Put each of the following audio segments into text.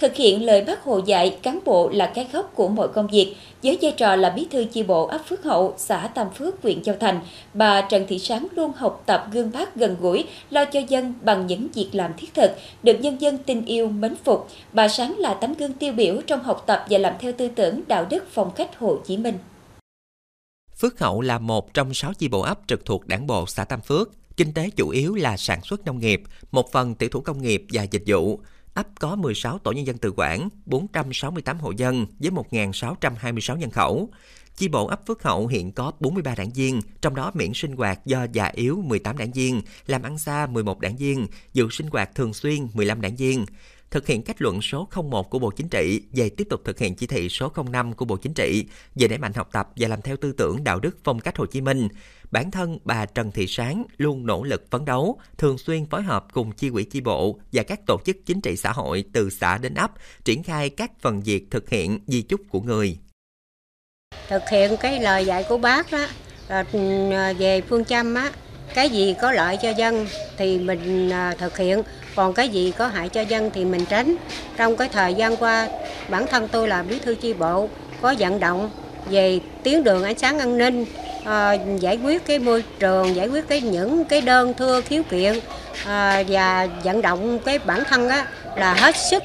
Thực hiện lời bác Hồ dạy, cán bộ là cái gốc của mọi công việc. Với vai trò là bí thư chi bộ ấp Phước Hậu, xã Tam Phước, huyện Châu Thành, bà Trần Thị Sáng luôn học tập gương bác gần gũi, lo cho dân bằng những việc làm thiết thực, được nhân dân tin yêu, mến phục. Bà Sáng là tấm gương tiêu biểu trong học tập và làm theo tư tưởng đạo đức phong cách Hồ Chí Minh. Phước Hậu là một trong sáu chi bộ ấp trực thuộc đảng bộ xã Tam Phước. Kinh tế chủ yếu là sản xuất nông nghiệp, một phần tiểu thủ công nghiệp và dịch vụ ấp có 16 tổ nhân dân tự quản, 468 hộ dân với 1.626 nhân khẩu. Chi bộ ấp Phước Hậu hiện có 43 đảng viên, trong đó miễn sinh hoạt do già yếu 18 đảng viên, làm ăn xa 11 đảng viên, dự sinh hoạt thường xuyên 15 đảng viên thực hiện kết luận số 01 của Bộ Chính trị về tiếp tục thực hiện chỉ thị số 05 của Bộ Chính trị về đẩy mạnh học tập và làm theo tư tưởng đạo đức phong cách Hồ Chí Minh. Bản thân bà Trần Thị Sáng luôn nỗ lực phấn đấu, thường xuyên phối hợp cùng chi quỹ chi bộ và các tổ chức chính trị xã hội từ xã đến ấp, triển khai các phần việc thực hiện di chúc của người. Thực hiện cái lời dạy của bác đó, ừ, về phương châm á, cái gì có lợi cho dân thì mình à, thực hiện. Còn cái gì có hại cho dân thì mình tránh. Trong cái thời gian qua bản thân tôi là bí thư chi bộ có vận động về tuyến đường ánh sáng an ninh à, giải quyết cái môi trường giải quyết cái những cái đơn thưa khiếu kiện à, và vận động cái bản thân á, là hết sức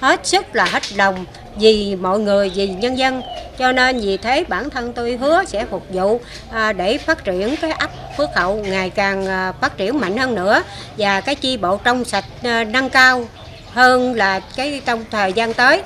hết sức là hết lòng vì mọi người vì nhân dân. Cho nên vì thế bản thân tôi hứa sẽ phục vụ à, để phát triển cái ấp Phước Hậu ngày càng à, phát triển mạnh hơn nữa. Và cái chi bộ trong sạch à, nâng cao hơn là cái trong thời gian tới.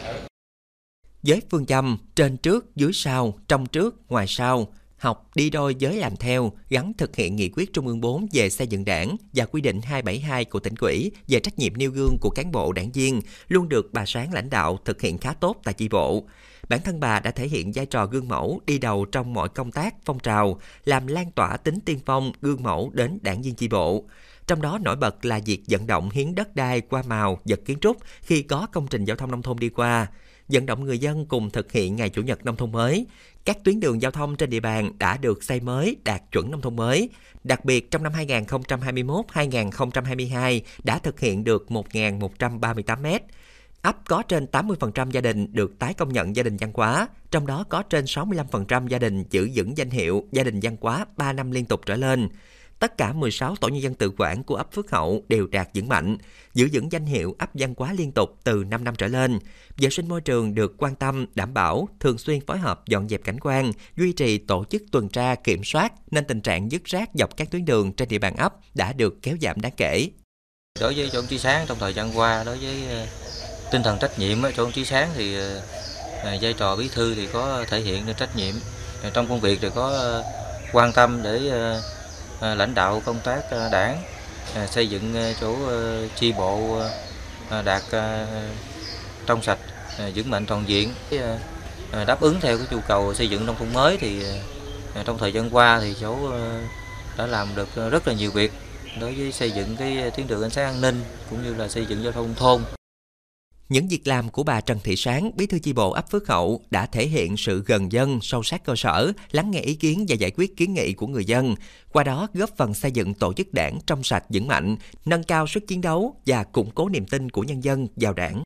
Với phương châm trên trước, dưới sau, trong trước, ngoài sau, học đi đôi với làm theo, gắn thực hiện nghị quyết Trung ương 4 về xây dựng đảng và quy định 272 của tỉnh ủy về trách nhiệm nêu gương của cán bộ đảng viên luôn được bà Sáng lãnh đạo thực hiện khá tốt tại chi bộ. Bản thân bà đã thể hiện vai trò gương mẫu đi đầu trong mọi công tác, phong trào, làm lan tỏa tính tiên phong, gương mẫu đến đảng viên chi bộ. Trong đó nổi bật là việc vận động hiến đất đai qua màu, vật kiến trúc khi có công trình giao thông nông thôn đi qua, vận động người dân cùng thực hiện ngày Chủ nhật nông thôn mới. Các tuyến đường giao thông trên địa bàn đã được xây mới đạt chuẩn nông thôn mới. Đặc biệt trong năm 2021-2022 đã thực hiện được 1.138 mét. Ấp có trên 80% gia đình được tái công nhận gia đình văn hóa, trong đó có trên 65% gia đình giữ vững danh hiệu gia đình văn hóa 3 năm liên tục trở lên. Tất cả 16 tổ nhân dân tự quản của ấp Phước Hậu đều đạt vững mạnh, giữ vững danh hiệu ấp văn hóa liên tục từ 5 năm trở lên. Vệ sinh môi trường được quan tâm, đảm bảo, thường xuyên phối hợp dọn dẹp cảnh quan, duy trì tổ chức tuần tra kiểm soát nên tình trạng dứt rác dọc các tuyến đường trên địa bàn ấp đã được kéo giảm đáng kể. Đối với chỗ Chí Sáng trong thời gian qua, đối với ờ, tinh thần trách nhiệm chỗ Chí Sáng thì ờ, ờ, vai trò bí thư thì có thể hiện được trách nhiệm trong công việc thì có quan tâm để Ờ, lãnh đạo công tác ờ, đảng ờ, xây dựng chỗ chi bộ đạt trong sạch vững mạnh toàn diện. Đáp ứng theo cái nhu cầu xây dựng nông thôn mới thì trong thời gian qua thì chỗ đã làm được rất là nhiều việc đối với xây dựng cái tuyến đường ánh sáng an ninh cũng như là xây dựng giao thông thôn những việc làm của bà Trần Thị Sáng, bí thư chi bộ ấp Phước Hậu đã thể hiện sự gần dân, sâu sát cơ sở, lắng nghe ý kiến và giải quyết kiến nghị của người dân. Qua đó góp phần xây dựng tổ chức đảng trong sạch vững mạnh, nâng cao sức chiến đấu và củng cố niềm tin của nhân dân vào đảng.